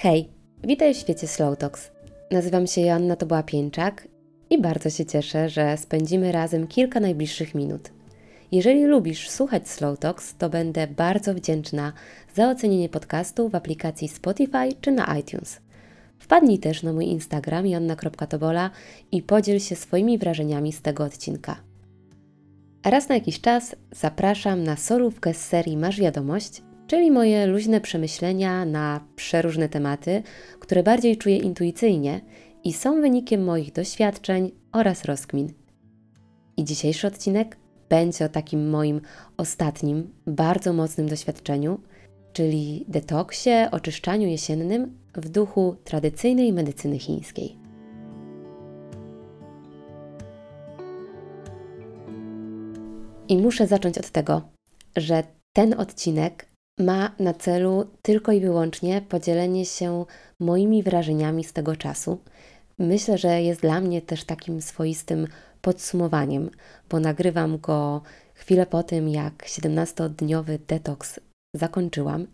Hej, witaj w świecie Slow Talks. Nazywam się Joanna Tobyła-Pieńczak i bardzo się cieszę, że spędzimy razem kilka najbliższych minut. Jeżeli lubisz słuchać Slow Talks, to będę bardzo wdzięczna za ocenienie podcastu w aplikacji Spotify czy na iTunes. Wpadnij też na mój Instagram joanna.tobola i podziel się swoimi wrażeniami z tego odcinka. Raz na jakiś czas zapraszam na solówkę z serii Masz Wiadomość, czyli moje luźne przemyślenia na przeróżne tematy, które bardziej czuję intuicyjnie i są wynikiem moich doświadczeń oraz rozkmin. I dzisiejszy odcinek będzie o takim moim ostatnim, bardzo mocnym doświadczeniu, czyli detoksie, oczyszczaniu jesiennym w duchu tradycyjnej medycyny chińskiej. I muszę zacząć od tego, że ten odcinek ma na celu tylko i wyłącznie podzielenie się moimi wrażeniami z tego czasu. Myślę, że jest dla mnie też takim swoistym podsumowaniem, bo nagrywam go chwilę po tym, jak 17-dniowy detoks zakończyłam.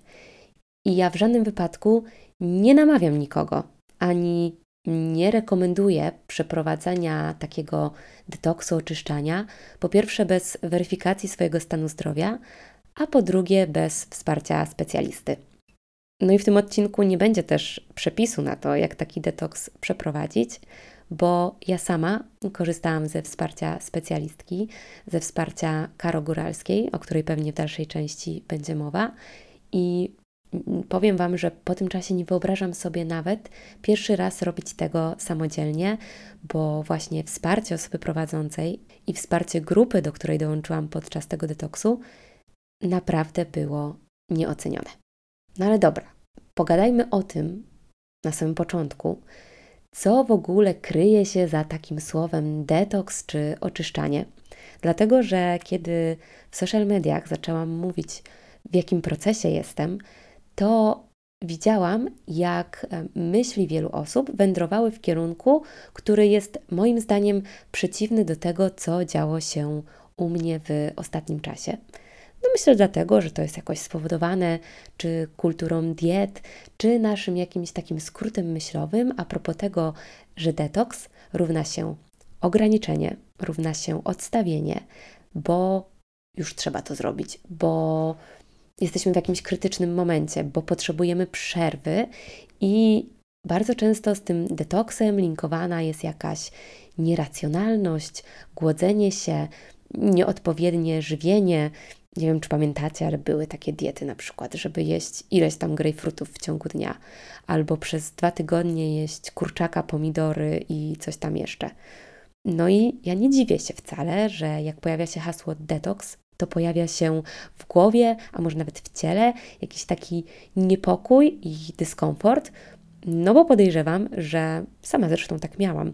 I ja w żadnym wypadku nie namawiam nikogo, ani nie rekomenduję przeprowadzania takiego detoksu, oczyszczania, po pierwsze bez weryfikacji swojego stanu zdrowia, a po drugie bez wsparcia specjalisty. No i w tym odcinku nie będzie też przepisu na to, jak taki detoks przeprowadzić, bo ja sama korzystałam ze wsparcia specjalistki, ze wsparcia Karo Góralskiej, o której pewnie w dalszej części będzie mowa. I powiem Wam, że po tym czasie nie wyobrażam sobie nawet pierwszy raz robić tego samodzielnie, bo właśnie wsparcie osoby prowadzącej i wsparcie grupy, do której dołączyłam podczas tego detoksu, naprawdę było nieocenione. No ale dobra, pogadajmy o tym na samym początku, co w ogóle kryje się za takim słowem detoks czy oczyszczanie. Dlatego, że kiedy w social mediach zaczęłam mówić, w jakim procesie jestem, to widziałam, jak e, myśli wielu osób wędrowały w kierunku, który jest moim zdaniem przeciwny do tego, co działo się u mnie w ostatnim czasie. No myślę dlatego, że to jest jakoś spowodowane czy kulturą diet, czy naszym jakimś takim skrótem myślowym a propos tego, że detoks równa się ograniczenie, równa się odstawienie, bo już trzeba to zrobić, bo jesteśmy w jakimś krytycznym momencie, bo potrzebujemy przerwy i bardzo często z tym detoksem linkowana jest jakaś nieracjonalność, głodzenie się, nieodpowiednie żywienie, nie wiem, czy pamiętacie, ale były takie diety na przykład, żeby jeść ileś tam grejpfrutów w ciągu dnia, albo przez dwa tygodnie jeść kurczaka, pomidory i coś tam jeszcze. No i ja nie dziwię się wcale, że jak pojawia się hasło detoks, to pojawia się w głowie, a może nawet w ciele jakiś taki niepokój i dyskomfort, no bo podejrzewam, że sama zresztą tak miałam,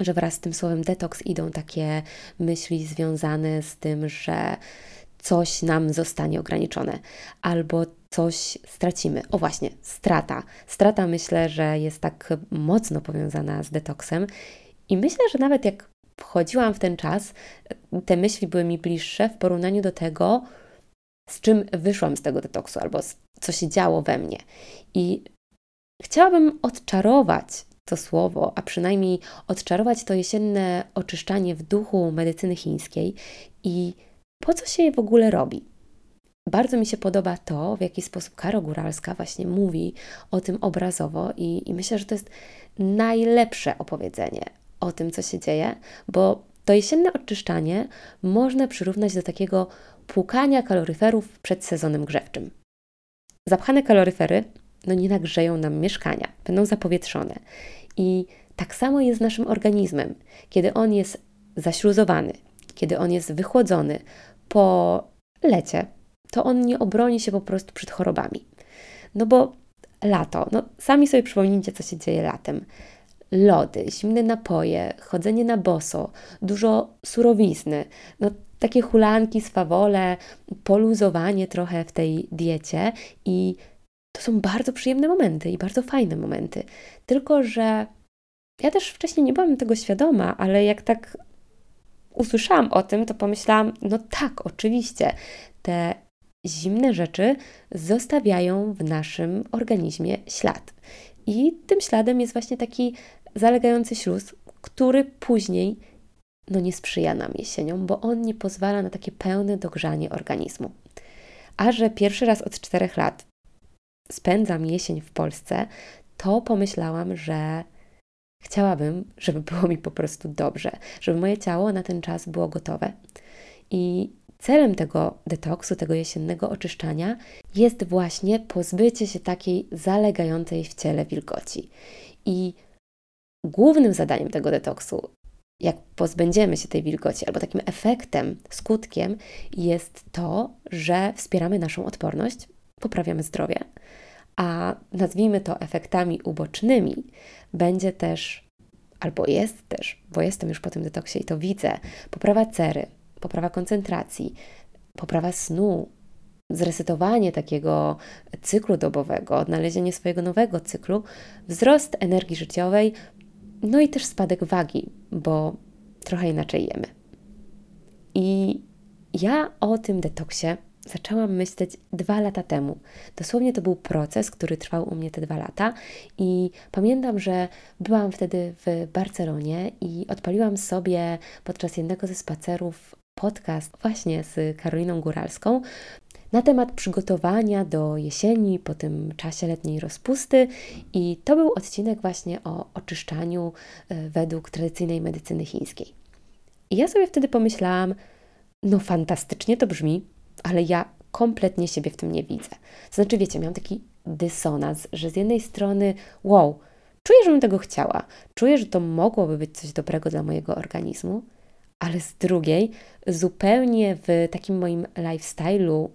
że wraz z tym słowem detoks idą takie myśli związane z tym, że coś nam zostanie ograniczone albo coś stracimy. O właśnie, strata. Strata myślę, że jest tak mocno powiązana z detoksem i myślę, że nawet jak wchodziłam w ten czas, te myśli były mi bliższe w porównaniu do tego, z czym wyszłam z tego detoksu albo co się działo we mnie. I chciałabym odczarować to słowo, a przynajmniej odczarować to jesienne oczyszczanie w duchu medycyny chińskiej i po co się je w ogóle robi. Bardzo mi się podoba to, w jaki sposób Karo Góralska właśnie mówi o tym obrazowo, i, i myślę, że to jest najlepsze opowiedzenie o tym, co się dzieje, bo to jesienne oczyszczanie można przyrównać do takiego płukania kaloryferów przed sezonem grzewczym. Zapchane kaloryfery no nie nagrzeją nam mieszkania, będą zapowietrzone. I tak samo jest z naszym organizmem. Kiedy on jest zaśluzowany, kiedy on jest wychłodzony, po lecie, to on nie obroni się po prostu przed chorobami. No bo lato, no sami sobie przypomnijcie, co się dzieje latem. Lody, zimne napoje, chodzenie na boso, dużo surowizny, no takie hulanki, swawole, poluzowanie trochę w tej diecie i to są bardzo przyjemne momenty i bardzo fajne momenty. Tylko, że ja też wcześniej nie byłam tego świadoma, ale jak tak usłyszałam o tym, to pomyślałam, no tak, oczywiście, te zimne rzeczy zostawiają w naszym organizmie ślad. I tym śladem jest właśnie taki zalegający śluz, który później no nie sprzyja nam jesienią, bo on nie pozwala na takie pełne dogrzanie organizmu. A że pierwszy raz od czterech lat spędzam jesień w Polsce, to pomyślałam, że chciałabym, żeby było mi po prostu dobrze, żeby moje ciało na ten czas było gotowe. I celem tego detoksu, tego jesiennego oczyszczania jest właśnie pozbycie się takiej zalegającej w ciele wilgoci. I głównym zadaniem tego detoksu, jak pozbędziemy się tej wilgoci, albo takim efektem, skutkiem jest to, że wspieramy naszą odporność, poprawiamy zdrowie, a nazwijmy to efektami ubocznymi, będzie też, albo jest też, bo jestem już po tym detoksie i to widzę, poprawa cery, poprawa koncentracji, poprawa snu, zresetowanie takiego cyklu dobowego, odnalezienie swojego nowego cyklu, wzrost energii życiowej, no i też spadek wagi, bo trochę inaczej jemy. I ja o tym detoksie zaczęłam myśleć dwa lata temu. Dosłownie to był proces, który trwał u mnie te dwa lata, i pamiętam, że byłam wtedy w Barcelonie i odpaliłam sobie podczas jednego ze spacerów podcast właśnie z Karoliną Góralską na temat przygotowania do jesieni po tym czasie letniej rozpusty i to był odcinek właśnie o oczyszczaniu e, według tradycyjnej medycyny chińskiej. I ja sobie wtedy pomyślałam, no fantastycznie to brzmi, ale ja kompletnie siebie w tym nie widzę. Znaczy, wiecie, miałam taki dysonans, że z jednej strony, wow, czuję, że bym tego chciała, czuję, że to mogłoby być coś dobrego dla mojego organizmu, ale z drugiej, zupełnie w takim moim lifestyle'u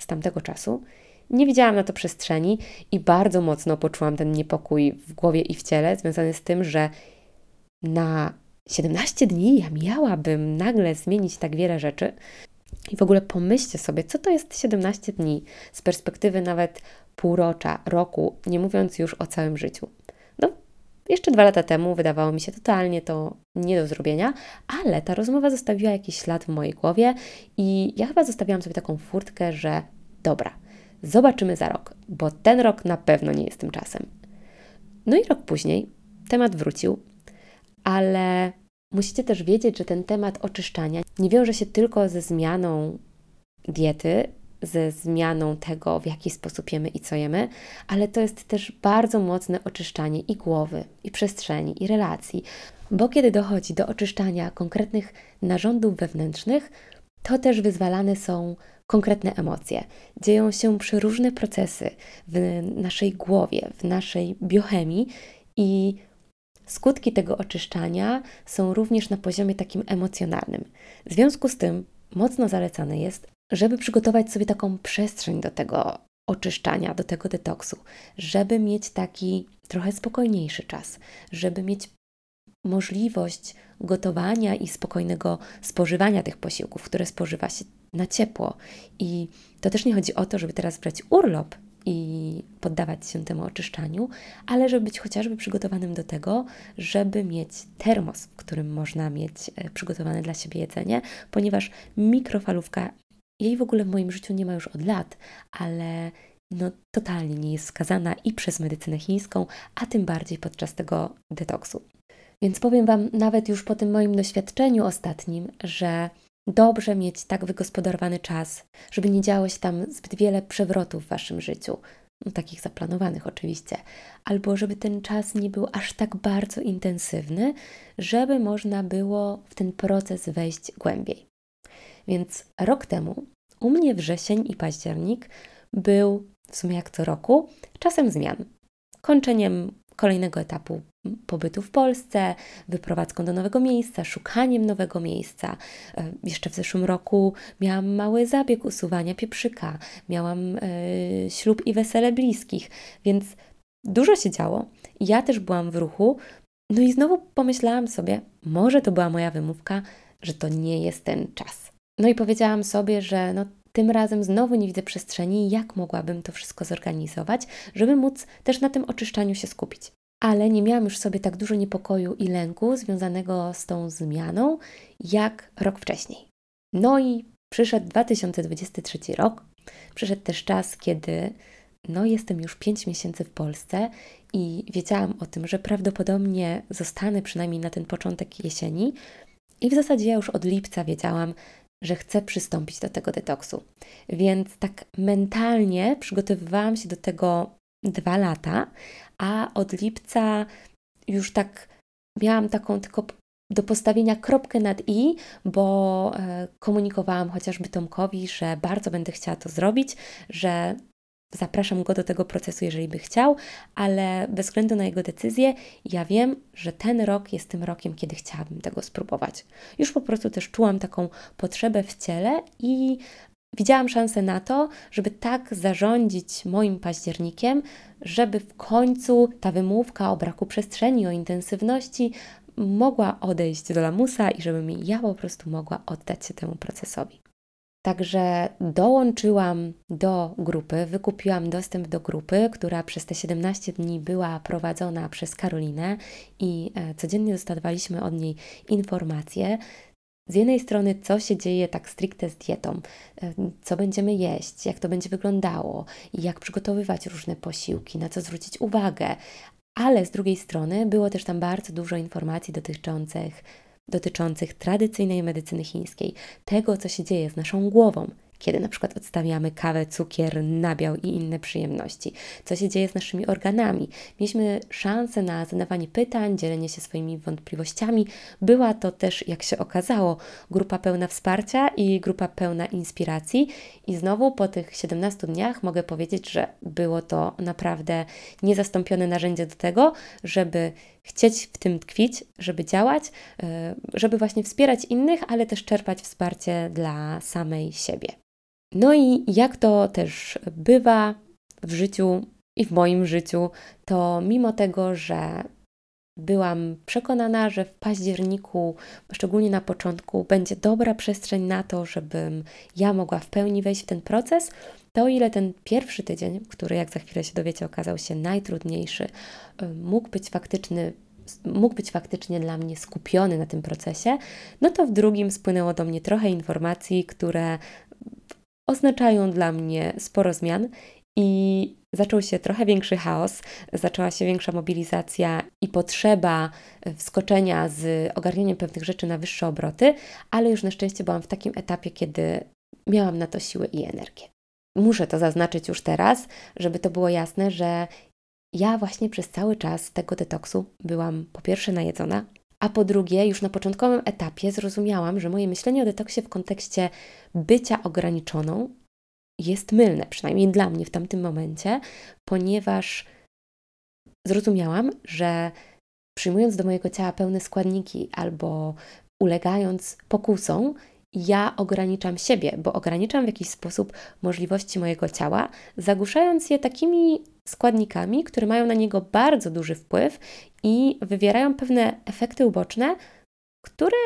z tamtego czasu, nie widziałam na to przestrzeni i bardzo mocno poczułam ten niepokój w głowie i w ciele, związany z tym, że na 17 dni ja miałabym nagle zmienić tak wiele rzeczy. I w ogóle pomyślcie sobie, co to jest 17 dni z perspektywy nawet półrocza, roku, nie mówiąc już o całym życiu. No, jeszcze dwa lata temu wydawało mi się totalnie to nie do zrobienia, ale ta rozmowa zostawiła jakiś ślad w mojej głowie i ja chyba zostawiłam sobie taką furtkę, że dobra, zobaczymy za rok, bo ten rok na pewno nie jest tym czasem. No i rok później temat wrócił, ale musicie też wiedzieć, że ten temat oczyszczania nie wiąże się tylko ze zmianą diety, ze zmianą tego, w jaki sposób jemy i co jemy, ale to jest też bardzo mocne oczyszczanie i głowy, i przestrzeni, i relacji, bo kiedy dochodzi do oczyszczania konkretnych narządów wewnętrznych, to też wyzwalane są konkretne emocje. Dzieją się przeróżne procesy w naszej głowie, w naszej biochemii i skutki tego oczyszczania są również na poziomie takim emocjonalnym. W związku z tym mocno zalecane jest, żeby przygotować sobie taką przestrzeń do tego oczyszczania, do tego detoksu, żeby mieć taki trochę spokojniejszy czas, żeby mieć możliwość gotowania i spokojnego spożywania tych posiłków, które spożywa się na ciepło. I to też nie chodzi o to, żeby teraz brać urlop i poddawać się temu oczyszczaniu, ale żeby być chociażby przygotowanym do tego, żeby mieć termos, w którym można mieć e, przygotowane dla siebie jedzenie, ponieważ mikrofalówka jej w ogóle w moim życiu nie ma już od lat, ale no, totalnie nie jest skazana i przez medycynę chińską, a tym bardziej podczas tego detoksu. Więc powiem Wam, nawet już po tym moim doświadczeniu ostatnim, że dobrze mieć tak wygospodarowany czas, żeby nie działo się tam zbyt wiele przewrotów w Waszym życiu, no, takich zaplanowanych oczywiście, albo żeby ten czas nie był aż tak bardzo intensywny, żeby można było w ten proces wejść głębiej. Więc rok temu u mnie wrzesień i październik był w sumie jak co roku czasem zmian. Kończeniem kolejnego etapu pobytu w Polsce, wyprowadzką do nowego miejsca, szukaniem nowego miejsca. E, jeszcze w zeszłym roku miałam mały zabieg usuwania pieprzyka, miałam yy, ślub i wesele bliskich, więc dużo się działo. Ja też byłam w ruchu. No i znowu pomyślałam sobie, może to była moja wymówka, że to nie jest ten czas. No i powiedziałam sobie, że no, tym razem znowu nie widzę przestrzeni, jak mogłabym to wszystko zorganizować, żeby móc też na tym oczyszczaniu się skupić. Ale nie miałam już sobie tak dużo niepokoju i lęku związanego z tą zmianą, jak rok wcześniej. No i przyszedł 2023 rok, Przyszedł też czas, kiedy no, jestem już 5 miesięcy w Polsce i wiedziałam o tym, że prawdopodobnie zostanę przynajmniej na ten początek jesieni. I w zasadzie ja już od lipca wiedziałam, że chcę przystąpić do tego detoksu. Więc tak mentalnie przygotowywałam się do tego dwa lata, a od lipca już tak miałam taką tylko do postawienia kropkę nad i, bo e, komunikowałam chociażby Tomkowi, że bardzo będę chciała to zrobić, że zapraszam go do tego procesu, jeżeli by chciał, ale bez względu na jego decyzję, ja wiem, że ten rok jest tym rokiem, kiedy chciałabym tego spróbować. Już po prostu też czułam taką potrzebę w ciele i widziałam szansę na to, żeby tak zarządzić moim październikiem, żeby w końcu ta wymówka o braku przestrzeni, o intensywności mogła odejść do lamusa i żebym ja po prostu mogła oddać się temu procesowi. Także dołączyłam do grupy, wykupiłam dostęp do grupy, która przez te 17 dni była prowadzona przez Karolinę i e, codziennie dostawaliśmy od niej informacje. Z jednej strony, co się dzieje tak stricte z dietą, e, co będziemy jeść, jak to będzie wyglądało, jak przygotowywać różne posiłki, na co zwrócić uwagę, ale z drugiej strony było też tam bardzo dużo informacji dotyczących dotyczących tradycyjnej medycyny chińskiej, tego, co się dzieje z naszą głową, kiedy na przykład odstawiamy kawę, cukier, nabiał i inne przyjemności, co się dzieje z naszymi organami. Mieliśmy szansę na zadawanie pytań, dzielenie się swoimi wątpliwościami. Była to też, jak się okazało, grupa pełna wsparcia i grupa pełna inspiracji. I znowu po tych 17 dniach mogę powiedzieć, że było to naprawdę niezastąpione narzędzie do tego, żeby chcieć w tym tkwić, żeby działać, e, żeby właśnie wspierać innych, ale też czerpać wsparcie dla samej siebie. No i jak to też bywa w życiu i w moim życiu, to mimo tego, że byłam przekonana, że w październiku, szczególnie na początku, będzie dobra przestrzeń na to, żebym ja mogła w pełni wejść w ten proces, to ile ten pierwszy tydzień, który jak za chwilę się dowiecie okazał się najtrudniejszy, mógł być faktyczny mógł być faktycznie dla mnie skupiony na tym procesie, no to w drugim spłynęło do mnie trochę informacji, które oznaczają dla mnie sporo zmian i zaczął się trochę większy chaos, zaczęła się większa mobilizacja i potrzeba wskoczenia z ogarnianiem pewnych rzeczy na wyższe obroty, ale już na szczęście byłam w takim etapie, kiedy miałam na to siłę i energię. Muszę to zaznaczyć już teraz, żeby to było jasne, że ja właśnie przez cały czas tego detoksu byłam po pierwsze najedzona, a po drugie, już na początkowym etapie zrozumiałam, że moje myślenie o detoksie w kontekście bycia ograniczoną jest mylne, przynajmniej dla mnie w tamtym momencie, ponieważ zrozumiałam, że przyjmując do mojego ciała pełne składniki albo ulegając pokusom, ja ograniczam siebie, bo ograniczam w jakiś sposób możliwości mojego ciała, zagłuszając je takimi składnikami, które mają na niego bardzo duży wpływ i wywierają pewne efekty uboczne, które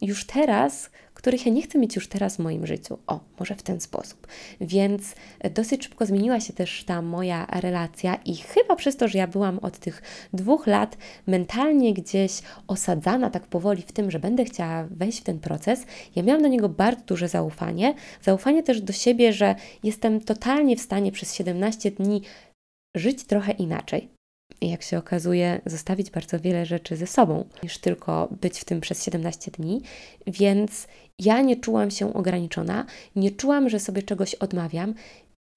już teraz, których ja nie chcę mieć już teraz w moim życiu. O, może w ten sposób. Więc dosyć szybko zmieniła się też ta moja relacja, i chyba przez to, że ja byłam od tych dwóch lat mentalnie gdzieś osadzana tak powoli w tym, że będę chciała wejść w ten proces, ja miałam do niego bardzo duże zaufanie. Zaufanie też do siebie, że jestem totalnie w stanie przez 17 dni żyć trochę inaczej jak się okazuje, zostawić bardzo wiele rzeczy ze sobą, niż tylko być w tym przez 17 dni, więc ja nie czułam się ograniczona, nie czułam, że sobie czegoś odmawiam.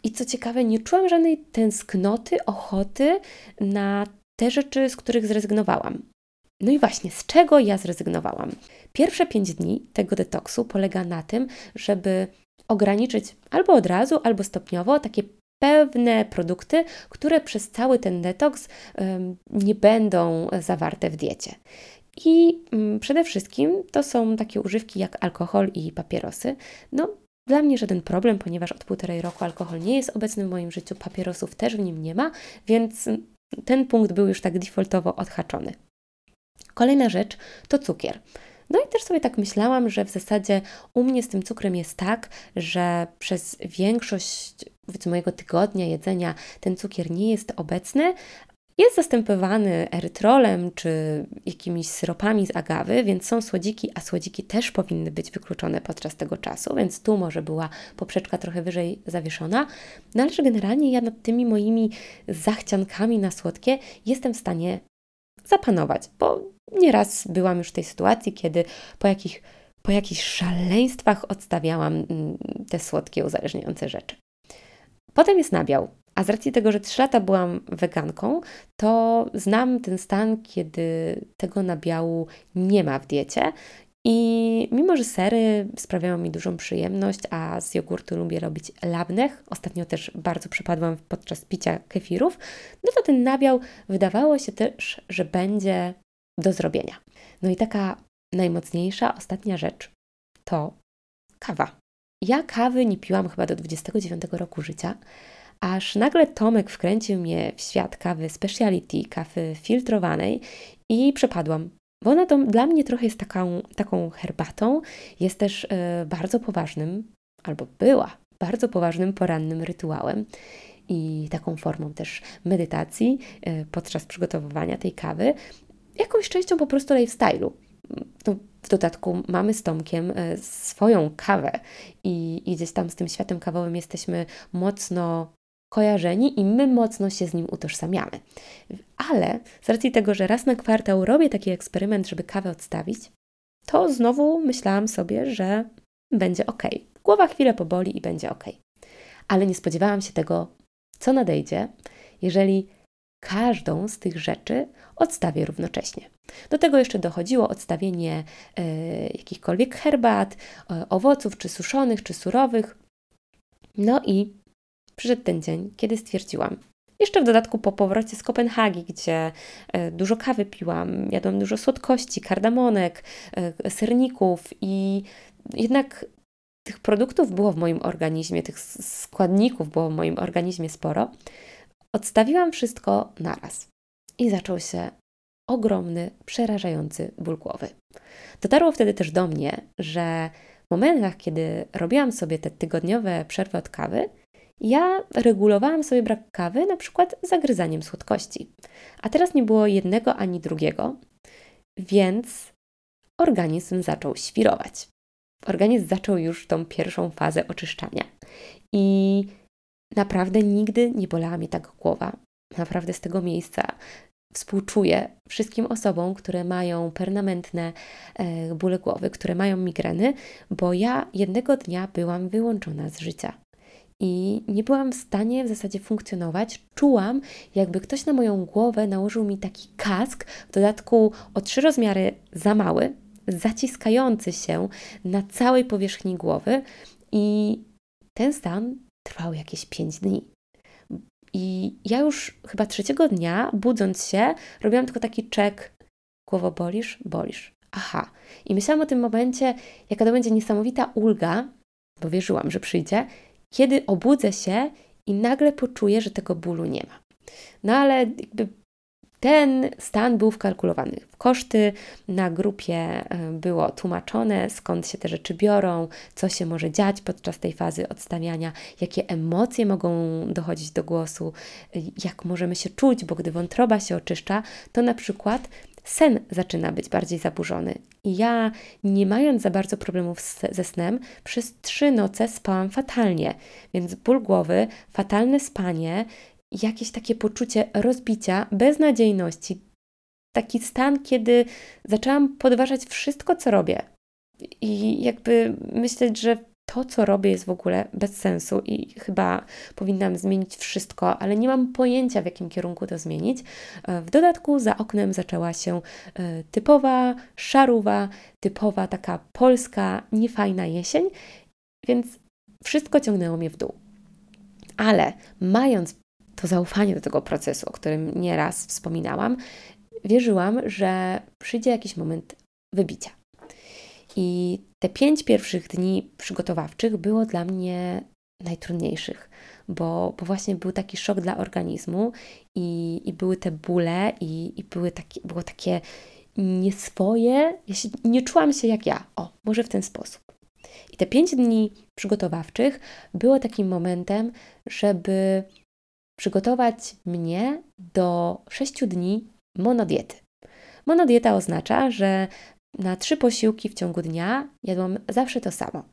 I co ciekawe, nie czułam żadnej tęsknoty, ochoty na te rzeczy, z których zrezygnowałam. No i właśnie, z czego ja zrezygnowałam? Pierwsze 5 dni tego detoksu polega na tym, żeby ograniczyć albo od razu, albo stopniowo takie pewne produkty, które przez cały ten detoks nie będą zawarte w diecie. I mm, przede wszystkim to są takie używki jak alkohol i papierosy. No, dla mnie żaden problem, ponieważ od półtorej roku alkohol nie jest obecny w moim życiu, papierosów też w nim nie ma, więc ten punkt był już tak defaultowo odhaczony. Kolejna rzecz to cukier. No i też sobie tak myślałam, że w zasadzie u mnie z tym cukrem jest tak, że przez większość powiedzmy mojego tygodnia jedzenia ten cukier nie jest obecny, jest zastępowany erytrolem czy jakimiś syropami z agawy, więc są słodziki, a słodziki też powinny być wykluczone podczas tego czasu, więc tu może była poprzeczka trochę wyżej zawieszona. No ale że generalnie ja nad tymi moimi zachciankami na słodkie jestem w stanie zapanować, bo nieraz byłam już w tej sytuacji, kiedy po jakich po jakichś szaleństwach odstawiałam mm, te słodkie, uzależniające rzeczy. Potem jest nabiał. A z racji tego, że 3 lata byłam weganką, to znam ten stan, kiedy tego nabiału nie ma w diecie. I mimo, że sery sprawiają mi dużą przyjemność, a z jogurtu lubię robić labnech, ostatnio też bardzo przepadłam podczas picia kefirów, no to ten nabiał wydawało się też, że będzie do zrobienia. No i taka najmocniejsza, ostatnia rzecz to kawa. Ja kawy nie piłam chyba do 29 roku życia, aż nagle Tomek wkręcił mnie w świat kawy speciality, kawy filtrowanej i przepadłam. Bo ona to dla mnie trochę jest taką, taką herbatą, jest też y, bardzo poważnym, albo była bardzo poważnym porannym rytuałem i taką formą też medytacji y, podczas przygotowywania tej kawy, jakąś częścią po prostu lifestyle'u. No, w dodatku mamy z Tomkiem y, swoją kawę i, i gdzieś tam z tym światem kawowym jesteśmy mocno kojarzeni i my mocno się z nim utożsamiamy. Ale z racji tego, że raz na kwartał robię taki eksperyment, żeby kawę odstawić, to znowu myślałam sobie, że będzie ok. Głowa chwilę poboli i będzie ok. Ale nie spodziewałam się tego, co nadejdzie, jeżeli każdą z tych rzeczy odstawię równocześnie. Do tego jeszcze dochodziło odstawienie y, jakichkolwiek herbat, y, owoców, czy suszonych, czy surowych. No i przyszedł ten dzień, kiedy stwierdziłam, jeszcze w dodatku po powrocie z Kopenhagi, gdzie e, dużo kawy piłam, jadłam dużo słodkości, kardamonek, serników i jednak tych produktów było w moim organizmie, tych składników było w moim organizmie sporo. Odstawiłam wszystko naraz i zaczął się ogromny, przerażający ból głowy. Dotarło wtedy też do mnie, że w momentach, kiedy robiłam sobie te tygodniowe przerwy od kawy, ja regulowałam sobie brak kawy na przykład zagryzaniem słodkości. A teraz nie było jednego ani drugiego, więc organizm zaczął świrować. Organizm zaczął już tą pierwszą fazę oczyszczania. I naprawdę nigdy nie bolała mnie tak głowa. Naprawdę z tego miejsca współczuję wszystkim osobom, które mają permanentne e, bóle głowy, które mają migreny, bo ja jednego dnia byłam wyłączona z życia i nie byłam w stanie w zasadzie funkcjonować. Czułam, jakby ktoś na moją głowę nałożył mi taki kask, w dodatku o trzy rozmiary za mały, zaciskający się na całej powierzchni głowy, i ten stan trwał jakieś pięć dni. I ja już chyba trzeciego dnia, budząc się, robiłam tylko taki czek: głowo bolisz? Bolisz. Aha. I myślałam o tym momencie, jaka to będzie niesamowita ulga, bo wierzyłam, że przyjdzie, kiedy obudzę się i nagle poczuję, że tego bólu nie ma. No ale jakby ten stan był wkalkulowany w koszty, na grupie e, było tłumaczone, skąd się te rzeczy biorą, co się może dziać podczas tej fazy odstawiania, jakie emocje mogą dochodzić do głosu, jak możemy się czuć, bo gdy wątroba się oczyszcza, to na przykład sen zaczyna być bardziej zaburzony. Ja, nie mając za bardzo problemów ze snem, przez trzy noce spałam fatalnie. Więc ból głowy, fatalne spanie, jakieś takie poczucie rozbicia, beznadziejności. Taki stan, kiedy zaczęłam podważać wszystko, co robię. I jakby myśleć, że to, co robię, jest w ogóle bez sensu i chyba powinnam zmienić wszystko, ale nie mam pojęcia, w jakim kierunku to zmienić. W dodatku za oknem zaczęła się e, typowa szaruwa, typowa taka polska, niefajna jesień, więc wszystko ciągnęło mnie w dół. Ale mając to zaufanie do tego procesu, o którym nieraz wspominałam, wierzyłam, że przyjdzie jakiś moment wybicia. I te pięć pierwszych dni przygotowawczych było dla mnie najtrudniejszych, bo, bo właśnie był taki szok dla organizmu i, i były te bóle i, i były takie, było takie nieswoje. Ja się, nie czułam się jak ja. O, może w ten sposób. I te pięć dni przygotowawczych było takim momentem, żeby przygotować mnie do 6 dni monodiety. Monodieta oznacza, że na trzy posiłki w ciągu dnia jadłam zawsze to samo.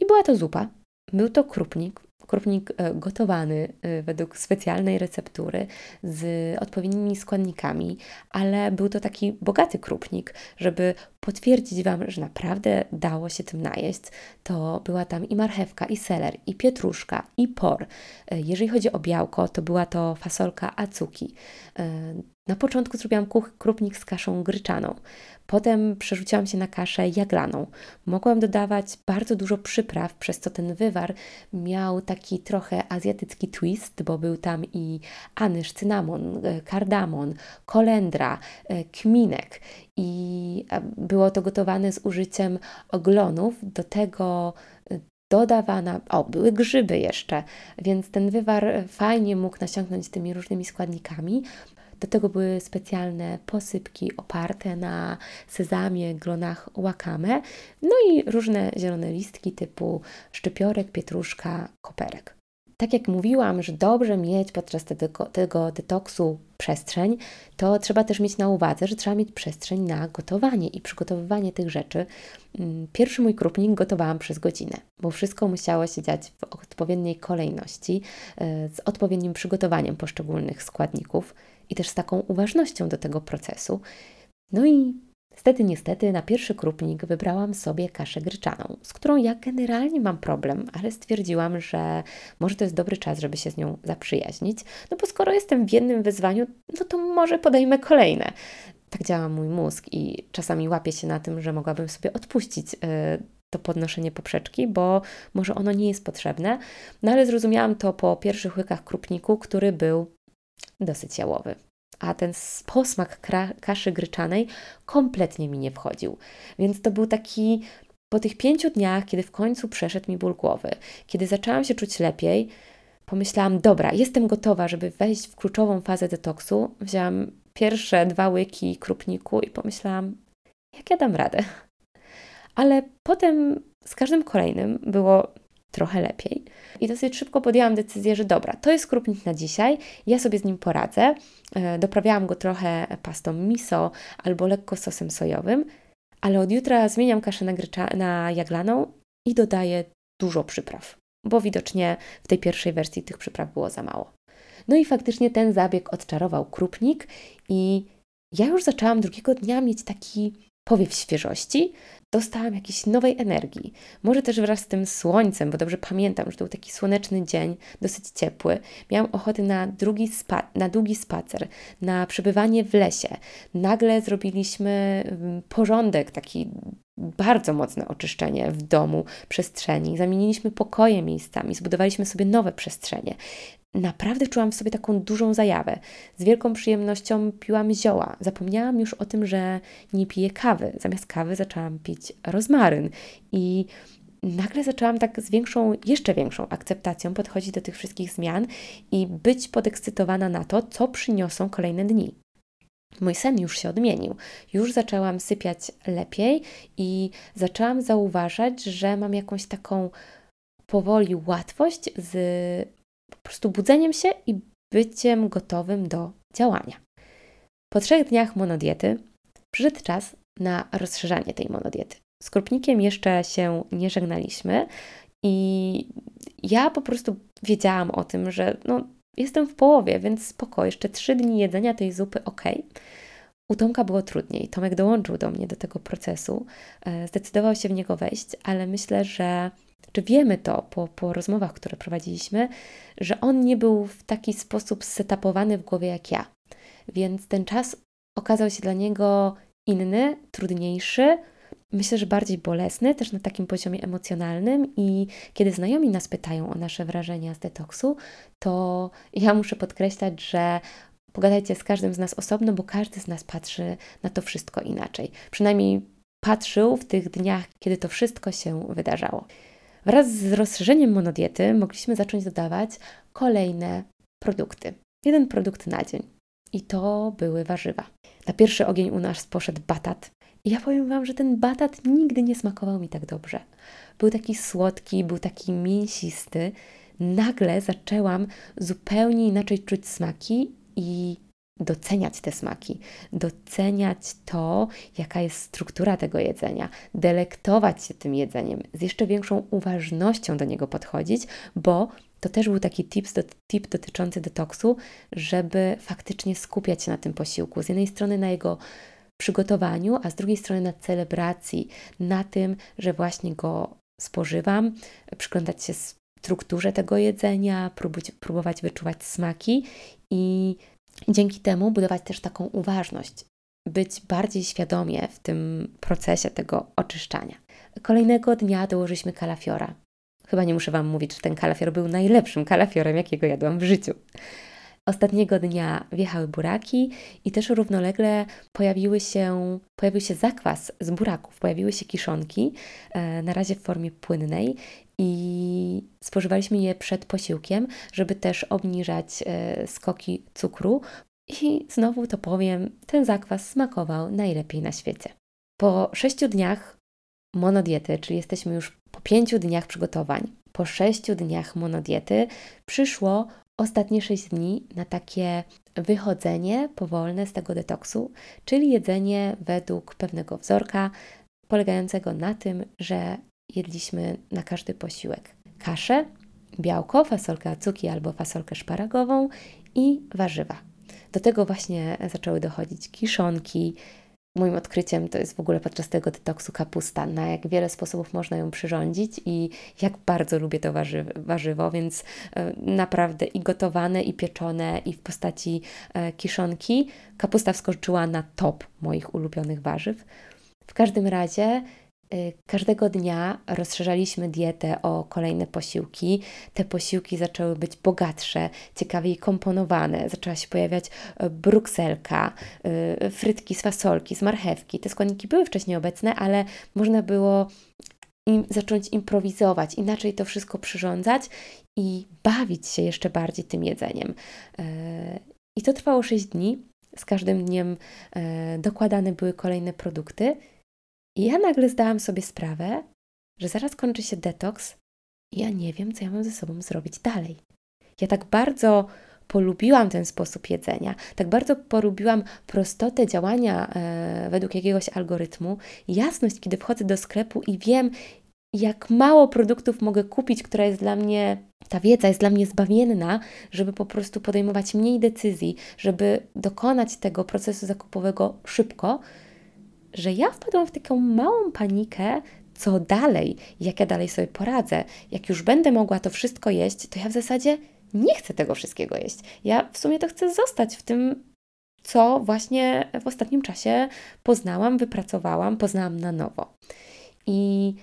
I była to zupa, był to krupnik, krupnik e, gotowany e, według specjalnej receptury z odpowiednimi składnikami, ale był to taki bogaty krupnik, żeby potwierdzić Wam, że naprawdę dało się tym najeść. To była tam i marchewka, i seler, i pietruszka, i por. E, jeżeli chodzi o białko, to była to fasolka acuki. Na początku zrobiłam krupnik z kaszą gryczaną. Potem przerzuciłam się na kaszę jaglaną. Mogłam dodawać bardzo dużo przypraw, przez co ten wywar miał taki trochę azjatycki twist, bo był tam i anyż, cynamon, e, kardamon, kolendra, e, kminek i e, było to gotowane z użyciem oglonów. Do tego dodawana, o, były grzyby jeszcze, więc ten wywar fajnie mógł nasiąknąć tymi różnymi składnikami. Do tego były specjalne posypki oparte na sezamie, glonach wakame, no i różne zielone listki typu szczypiorek, pietruszka, koperek. Tak jak mówiłam, że dobrze mieć podczas tego, tego detoksu przestrzeń, to trzeba też mieć na uwadze, że trzeba mieć przestrzeń na gotowanie i przygotowywanie tych rzeczy. Mm, pierwszy mój krupnik gotowałam przez godzinę, bo wszystko musiało się dziać w odpowiedniej kolejności, e, z odpowiednim przygotowaniem poszczególnych składników i też z taką uważnością do tego procesu. No i Niestety, niestety, na pierwszy krupnik wybrałam sobie kaszę gryczaną, z którą ja generalnie mam problem, ale stwierdziłam, że może to jest dobry czas, żeby się z nią zaprzyjaźnić, no bo skoro jestem w jednym wyzwaniu, no to może podejmę kolejne. Tak działa mój mózg i czasami łapię się na tym, że mogłabym sobie odpuścić yy, to podnoszenie poprzeczki, bo może ono nie jest potrzebne, no ale zrozumiałam to po pierwszych łykach krupniku, który był dosyć jałowy. A ten posmak kaszy gryczanej kompletnie mi nie wchodził. Więc to był taki po tych pięciu dniach, kiedy w końcu przeszedł mi ból głowy, kiedy zaczęłam się czuć lepiej, pomyślałam, dobra, jestem gotowa, żeby wejść w kluczową fazę detoksu. Wzięłam pierwsze dwa łyki krupniku i pomyślałam, jak ja dam radę. Ale potem z każdym kolejnym było trochę lepiej. I dosyć szybko podjęłam decyzję, że dobra, to jest krupnik na dzisiaj, ja sobie z nim poradzę. E, doprawiałam go trochę pastą miso albo lekko sosem sojowym, ale od jutra zmieniam kaszę na, grycza, na jaglaną i dodaję dużo przypraw, bo widocznie w tej pierwszej wersji tych przypraw było za mało. No i faktycznie ten zabieg odczarował krupnik i ja już zaczęłam drugiego dnia mieć taki powiew świeżości, dostałam jakiejś nowej energii. Może też wraz z tym słońcem, bo dobrze pamiętam, że to był taki słoneczny dzień, dosyć ciepły. Miałam ochotę na, drugi spa- na długi spacer, na przebywanie w lesie. Nagle zrobiliśmy mm, porządek, taki bardzo mocne oczyszczenie w domu, przestrzeni. Zamieniliśmy pokoje miejscami, zbudowaliśmy sobie nowe przestrzenie naprawdę czułam w sobie taką dużą zajawę. Z wielką przyjemnością piłam zioła. Zapomniałam już o tym, że nie piję kawy. Zamiast kawy zaczęłam pić rozmaryn i nagle zaczęłam tak z większą, jeszcze większą akceptacją podchodzić do tych wszystkich zmian i być podekscytowana na to, co przyniosą kolejne dni. Mój sen już się odmienił. Już zaczęłam sypiać lepiej i zaczęłam zauważać, że mam jakąś taką powoli łatwość z po prostu budzeniem się i byciem gotowym do działania. Po trzech dniach monodiety przyszedł czas na rozszerzanie tej monodiety. Z krupnikiem jeszcze się nie żegnaliśmy i ja po prostu wiedziałam o tym, że no, jestem w połowie, więc spoko, jeszcze trzy dni jedzenia tej zupy, ok. U Tomka było trudniej. Tomek dołączył do mnie do tego procesu, e, zdecydował się w niego wejść, ale myślę, że czy wiemy to po, po rozmowach, które prowadziliśmy, że on nie był w taki sposób setupowany w głowie jak ja. Więc ten czas okazał się dla niego inny, trudniejszy, myślę, że bardziej bolesny, też na takim poziomie emocjonalnym. I kiedy znajomi nas pytają o nasze wrażenia z detoksu, to ja muszę podkreślać, że pogadajcie z każdym z nas osobno, bo każdy z nas patrzy na to wszystko inaczej. Przynajmniej patrzył w tych dniach, kiedy to wszystko się wydarzało. Wraz z rozszerzeniem monodiety mogliśmy zacząć dodawać kolejne produkty. Jeden produkt na dzień. I to były warzywa. Na pierwszy ogień u nas poszedł batat. I ja powiem Wam, że ten batat nigdy nie smakował mi tak dobrze. Był taki słodki, był taki mięsisty, nagle zaczęłam zupełnie inaczej czuć smaki i doceniać te smaki, doceniać to, jaka jest struktura tego jedzenia, delektować się tym jedzeniem, z jeszcze większą uważnością do niego podchodzić, bo to też był taki tips, do, tip dotyczący detoksu, żeby faktycznie skupiać się na tym posiłku. Z jednej strony na jego przygotowaniu, a z drugiej strony na celebracji, na tym, że właśnie go spożywam, przyglądać się strukturze tego jedzenia, próbować, próbować wyczuwać smaki i dzięki temu budować też taką uważność, być bardziej świadomie w tym procesie tego oczyszczania. Kolejnego dnia dołożyliśmy kalafiora. Chyba nie muszę Wam mówić, że ten kalafior był najlepszym kalafiorem, jakiego jadłam w życiu. Ostatniego dnia wjechały buraki i też równolegle pojawiły się, pojawił się zakwas z buraków, pojawiły się kiszonki, e, na razie w formie płynnej i spożywaliśmy je przed posiłkiem, żeby też obniżać e, skoki cukru. I znowu to powiem, ten zakwas smakował najlepiej na świecie. Po sześciu dniach monodiety, czyli jesteśmy już po pięciu dniach przygotowań, po sześciu dniach monodiety przyszło ostatnie sześć dni na takie wychodzenie powolne z tego detoksu, czyli jedzenie według pewnego wzorka, polegającego na tym, że jedliśmy na każdy posiłek kaszę, białko, fasolkę acuki albo fasolkę szparagową i warzywa. Do tego właśnie zaczęły dochodzić kiszonki. Moim odkryciem to jest w ogóle podczas tego detoksu kapusta, na jak wiele sposobów można ją przyrządzić i jak bardzo lubię to warzy warzywo, więc e, naprawdę i gotowane, i pieczone, i w postaci e, kiszonki. Kapusta wskoczyła na top moich ulubionych warzyw. W każdym razie każdego dnia rozszerzaliśmy dietę o kolejne posiłki. Te posiłki zaczęły być bogatsze, ciekawiej komponowane. Zaczęła się pojawiać e, brukselka, y, frytki z fasolki, z marchewki. Te składniki były wcześniej obecne, ale można było im, zacząć improwizować, inaczej to wszystko przyrządzać i bawić się jeszcze bardziej tym jedzeniem. I to trwało 6 dni. Z każdym dniem dokładane były kolejne produkty i ja nagle zdałam sobie sprawę, że zaraz kończy się detoks i ja nie wiem, co ja mam ze sobą zrobić dalej. Ja tak bardzo polubiłam ten sposób jedzenia, tak bardzo polubiłam prostotę działania e, według jakiegoś algorytmu, jasność, kiedy wchodzę do sklepu i wiem, jak mało produktów mogę kupić, która jest dla mnie, ta wiedza jest dla mnie zbawienna, żeby po prostu podejmować mniej decyzji, żeby dokonać tego procesu zakupowego szybko, że ja wpadłam w taką małą panikę, co dalej, jak ja dalej sobie poradzę. Jak już będę mogła to wszystko jeść, to ja w zasadzie nie chcę tego wszystkiego jeść. Ja w sumie to chcę zostać w tym, co właśnie w ostatnim czasie poznałam, wypracowałam, poznałam na nowo. I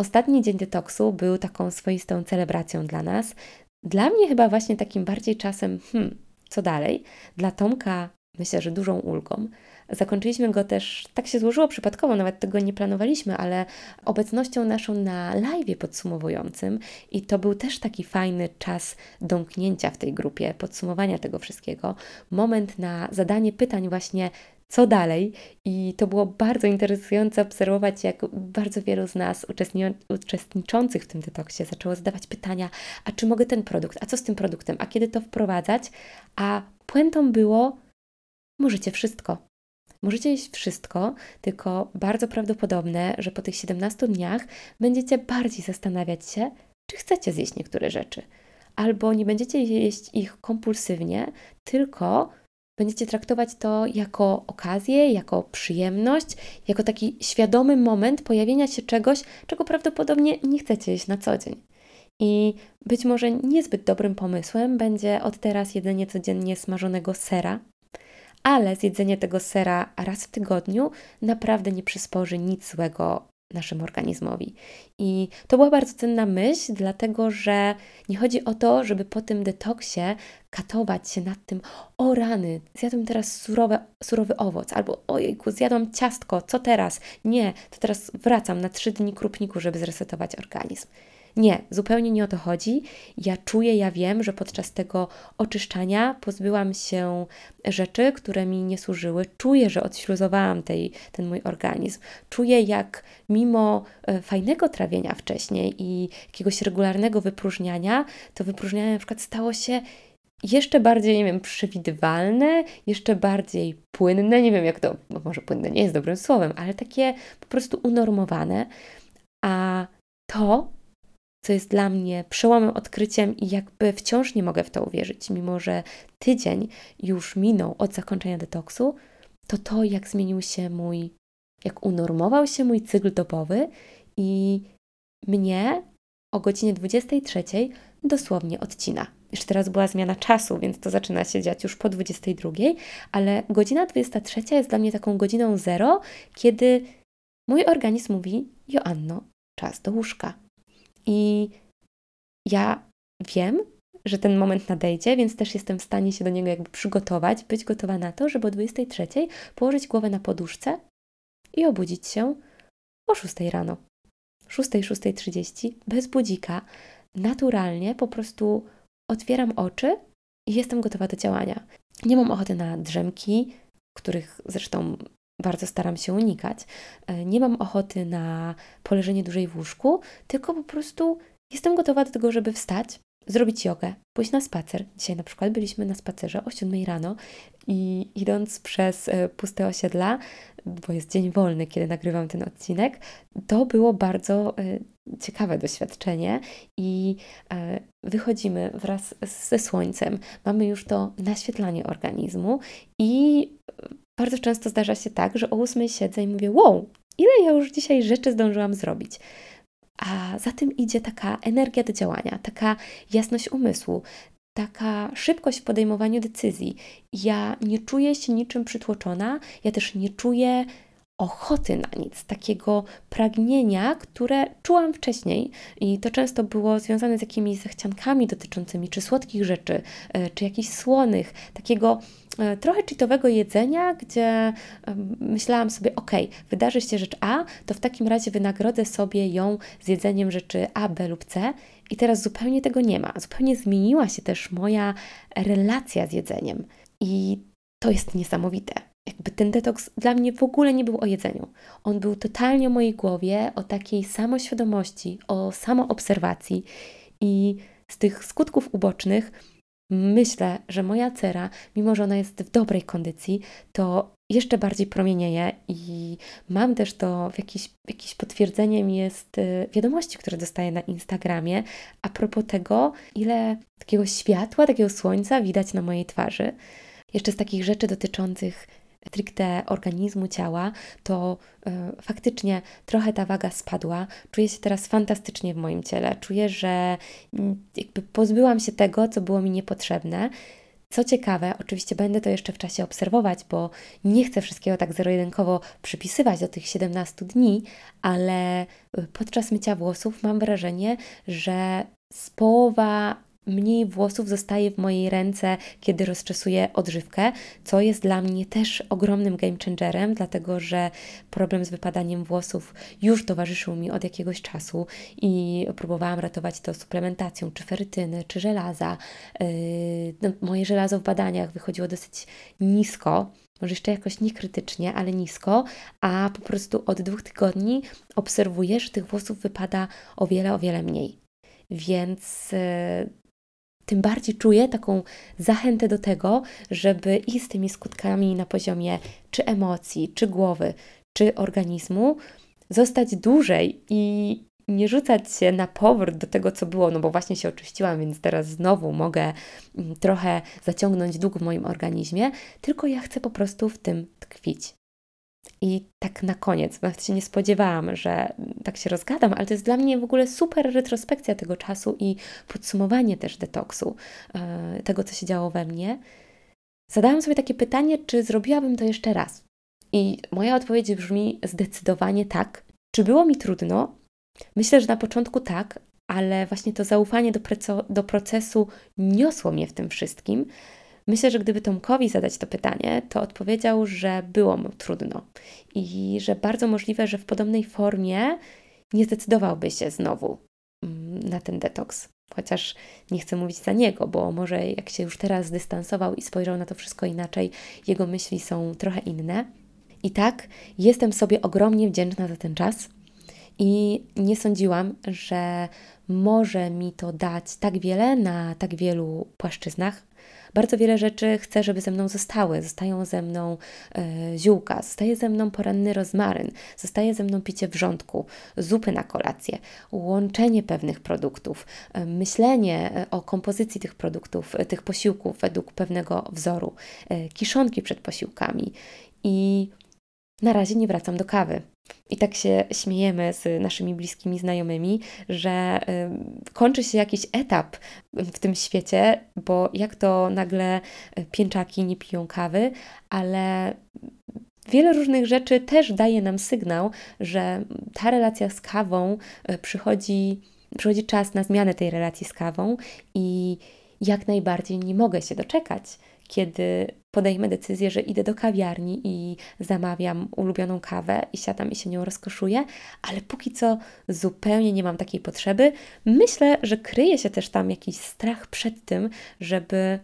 ostatni dzień detoksu był taką swoistą celebracją dla nas. Dla mnie chyba właśnie takim bardziej czasem, hmm, co dalej? Dla Tomka myślę, że dużą ulgą. Zakończyliśmy go też, tak się złożyło przypadkowo, nawet tego nie planowaliśmy, ale obecnością naszą na live podsumowującym i to był też taki fajny czas domknięcia w tej grupie, podsumowania tego wszystkiego. Moment na zadanie pytań właśnie co dalej. I to było bardzo interesujące obserwować, jak bardzo wielu z nas uczestniczących w tym detoksie zaczęło zadawać pytania, a czy mogę ten produkt, a co z tym produktem, a kiedy to wprowadzać? A puentą było, możecie wszystko. Możecie jeść wszystko, tylko bardzo prawdopodobne, że po tych 17 dniach będziecie bardziej zastanawiać się, czy chcecie zjeść niektóre rzeczy. Albo nie będziecie jeść ich kompulsywnie, tylko będziecie traktować to jako okazję, jako przyjemność, jako taki świadomy moment pojawienia się czegoś, czego prawdopodobnie nie chcecie jeść na co dzień. I być może niezbyt dobrym pomysłem będzie od teraz jedzenie codziennie smażonego sera ale zjedzenie tego sera raz w tygodniu naprawdę nie przysporzy nic złego naszemu organizmowi. I to była bardzo cenna myśl, dlatego że nie chodzi o to, żeby po tym detoksie katować się nad tym, o rany, zjadłem teraz surowe, surowy owoc, albo ojejku, zjadłam ciastko, co teraz? Nie, to teraz wracam na trzy dni krupniku, żeby zresetować organizm. Nie, zupełnie nie o to chodzi. Ja czuję, ja wiem, że podczas tego oczyszczania pozbyłam się rzeczy, które mi nie służyły. Czuję, że odśluzowałam tej, ten mój organizm. Czuję, jak mimo e, fajnego trawienia wcześniej i jakiegoś regularnego wypróżniania, to wypróżnianie na przykład stało się jeszcze bardziej, nie wiem, przewidywalne, jeszcze bardziej płynne, nie wiem jak to, no może płynne nie jest dobrym słowem, ale takie po prostu unormowane. A to, co jest dla mnie przełomem, odkryciem i jakby wciąż nie mogę w to uwierzyć, mimo że tydzień już minął od zakończenia detoksu, to to, jak zmienił się mój, jak unormował się mój cykl dobowy i mnie o godzinie 23 dosłownie odcina. Jeszcze teraz była zmiana czasu, więc to zaczyna się dziać już po 22, ale godzina 23 jest dla mnie taką godziną zero, kiedy mój organizm mówi: Joanno, czas do łóżka. I ja wiem, że ten moment nadejdzie, więc też jestem w stanie się do niego jakby przygotować, być gotowa na to, żeby o 23 położyć głowę na poduszce i obudzić się o 6 rano. 6, 6.30 bez budzika, naturalnie po prostu otwieram oczy i jestem gotowa do działania. Nie mam ochoty na drzemki, których zresztą bardzo staram się unikać. E, nie mam ochoty na poleżenie dłużej w łóżku, tylko po prostu jestem gotowa do tego, żeby wstać, zrobić jogę, pójść na spacer. Dzisiaj na przykład byliśmy na spacerze o 7 rano i idąc przez e, puste osiedla, bo jest dzień wolny, kiedy nagrywam ten odcinek, to było bardzo e, ciekawe doświadczenie i wychodzimy wraz ze słońcem. Mamy już to naświetlanie organizmu i bardzo często zdarza się tak, że o ósmej siedzę i mówię, wow, ile ja już dzisiaj rzeczy zdążyłam zrobić. A za tym idzie taka energia do działania, taka jasność umysłu, taka szybkość w podejmowaniu decyzji. Ja nie czuję się niczym przytłoczona, ja też nie czuję ochoty na nic, takiego pragnienia, które czułam wcześniej i to często było związane z jakimiś zachciankami dotyczącymi czy słodkich rzeczy, e, czy jakichś słonych, takiego trochę cheatowego jedzenia, gdzie myślałam sobie, ok, wydarzy się rzecz A, to w takim razie wynagrodzę sobie ją z jedzeniem rzeczy A, B lub C i teraz zupełnie tego nie ma. Zupełnie zmieniła się też moja relacja z jedzeniem i to jest niesamowite jakby ten detoks dla mnie w ogóle nie był o jedzeniu. On był totalnie o mojej głowie, o takiej samoświadomości, o samoobserwacji i z tych skutków ubocznych myślę, że moja cera, mimo że ona jest w dobrej kondycji, to jeszcze bardziej promienieje i mam też to w jakiś, jakieś potwierdzeniem jest y, wiadomości, które dostaję na Instagramie a propos tego, ile takiego światła, takiego słońca widać na mojej twarzy. Jeszcze z takich rzeczy dotyczących stricte organizmu, ciała, to y, faktycznie trochę ta waga spadła. Czuję się teraz fantastycznie w moim ciele. Czuję, że y, jakby pozbyłam się tego, co było mi niepotrzebne. Co ciekawe, oczywiście będę to jeszcze w czasie obserwować, bo nie chcę wszystkiego tak zero-jedynkowo przypisywać do tych 17 dni, ale y, podczas mycia włosów mam wrażenie, że z połowa mniej włosów zostaje w mojej ręce, kiedy rozczesuję odżywkę, co jest dla mnie też ogromnym game changerem, dlatego że problem z wypadaniem włosów już towarzyszył mi od jakiegoś czasu i próbowałam ratować to suplementacją, czy ferytyny, czy żelaza. Yy, no, moje żelazo w badaniach wychodziło dosyć nisko, może jeszcze jakoś niekrytycznie, ale nisko, a po prostu od dwóch tygodni obserwuję, że tych włosów wypada o wiele, o wiele mniej. Więc yy, tym bardziej czuję taką zachętę do tego, żeby i z tymi skutkami na poziomie czy emocji, czy głowy, czy organizmu zostać dłużej i nie rzucać się na powrót do tego, co było, no bo właśnie się oczyściłam, więc teraz znowu mogę mm, trochę zaciągnąć dług w moim organizmie, tylko ja chcę po prostu w tym tkwić. I tak na koniec, nawet się nie spodziewałam, że tak się rozgadam, ale to jest dla mnie w ogóle super retrospekcja tego czasu i podsumowanie też detoksu, e, tego co się działo we mnie. Zadałam sobie takie pytanie, czy zrobiłabym to jeszcze raz? I moja odpowiedź brzmi zdecydowanie tak. Czy było mi trudno? Myślę, że na początku tak, ale właśnie to zaufanie do, do procesu niosło mnie w tym wszystkim. Myślę, że gdyby Tomkowi zadać to pytanie, to odpowiedział, że było mu trudno i że bardzo możliwe, że w podobnej formie nie zdecydowałby się znowu. na ten detoks. Chociaż nie chcę mówić za niego, bo może jak się już teraz zdystansował i spojrzał na to wszystko inaczej, jego myśli są trochę inne. I tak, jestem sobie ogromnie wdzięczna za ten czas i nie sądziłam, że może mi to dać tak wiele na tak wielu płaszczyznach. Bardzo wiele rzeczy chcę, żeby ze mną zostały. Zostają ze mną e, ziółka, zostaje ze mną poranny rozmaryn, zostaje ze mną picie wrzątku, zupy na kolację, łączenie pewnych produktów, e, myślenie e, o kompozycji tych produktów, e, tych posiłków według pewnego wzoru, e, kiszonki przed posiłkami. I na razie nie wracam do kawy. I tak się śmiejemy z naszymi bliskimi znajomymi, że kończy się jakiś etap w tym świecie, bo jak to nagle y, pięczaki nie piją kawy, ale wiele różnych rzeczy też daje nam sygnał, że ta relacja z kawą y, przychodzi, przychodzi czas na zmianę tej relacji z kawą i jak najbardziej nie mogę się doczekać, kiedy podejmę decyzję, że idę do kawiarni i zamawiam ulubioną kawę i siadam i się nią rozkoszuję, ale póki co zupełnie nie mam takiej potrzeby. Myślę, że kryje się też tam jakiś strach przed tym, żeby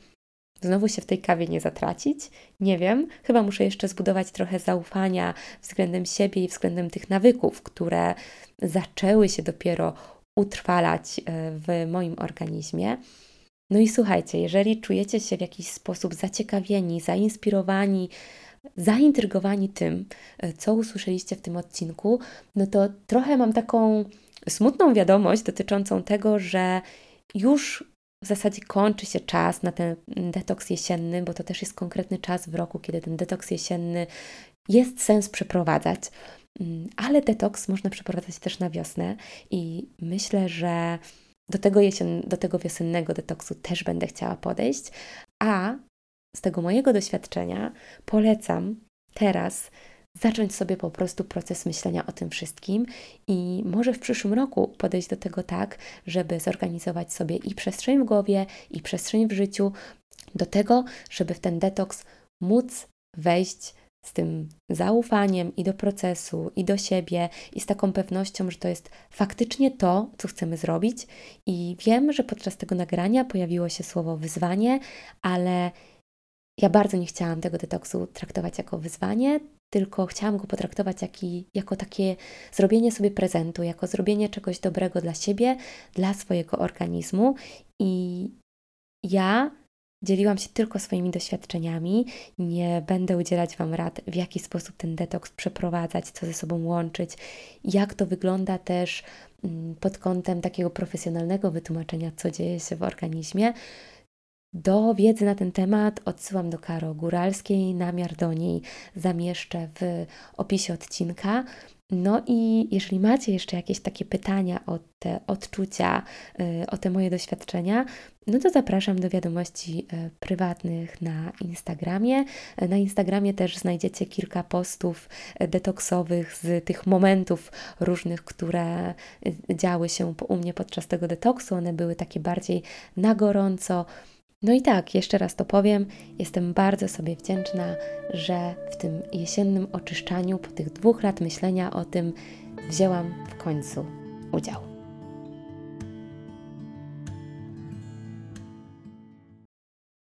znowu się w tej kawie nie zatracić. Nie wiem, chyba muszę jeszcze zbudować trochę zaufania względem siebie i względem tych nawyków, które zaczęły się dopiero utrwalać e, w moim organizmie. No i słuchajcie, jeżeli czujecie się w jakiś sposób zaciekawieni, zainspirowani, zaintrygowani tym, e, co usłyszeliście w tym odcinku, no to trochę mam taką smutną wiadomość dotyczącą tego, że już w zasadzie kończy się czas na ten detoks jesienny, bo to też jest konkretny czas w roku, kiedy ten detoks jesienny jest sens przeprowadzać. Mm, ale detoks można przeprowadzać też na wiosnę i myślę, że do tego, jesien, do tego wiosennego detoksu też będę chciała podejść, a z tego mojego doświadczenia polecam teraz zacząć sobie po prostu proces myślenia o tym wszystkim i może w przyszłym roku podejść do tego tak, żeby zorganizować sobie i przestrzeń w głowie, i przestrzeń w życiu, do tego, żeby w ten detoks móc wejść z tym zaufaniem i do procesu, i do siebie, i z taką pewnością, że to jest faktycznie to, co chcemy zrobić. I wiem, że podczas tego nagrania pojawiło się słowo wyzwanie, ale ja bardzo nie chciałam tego detoksu traktować jako wyzwanie, tylko chciałam go potraktować jaki, jako takie zrobienie sobie prezentu, jako zrobienie czegoś dobrego dla siebie, dla swojego organizmu. I ja Dzieliłam się tylko swoimi doświadczeniami. Nie będę udzielać Wam rad, w jaki sposób ten detoks przeprowadzać, co ze sobą łączyć, jak to wygląda też mm, pod kątem takiego profesjonalnego wytłumaczenia, co dzieje się w organizmie. Do wiedzy na ten temat odsyłam do Karo Góralskiej, namiar do niej zamieszczę w opisie odcinka. No i jeżeli macie jeszcze jakieś takie pytania o te odczucia, y, o te moje doświadczenia, no to zapraszam do wiadomości y, prywatnych na Instagramie. Na Instagramie też znajdziecie kilka postów y, detoksowych z tych momentów różnych, które działy się u mnie podczas tego detoksu. One były takie bardziej na gorąco. No i tak, jeszcze raz to powiem, jestem bardzo sobie wdzięczna, że w tym jesiennym oczyszczaniu, po tych dwóch lat myślenia o tym, wzięłam w końcu udział.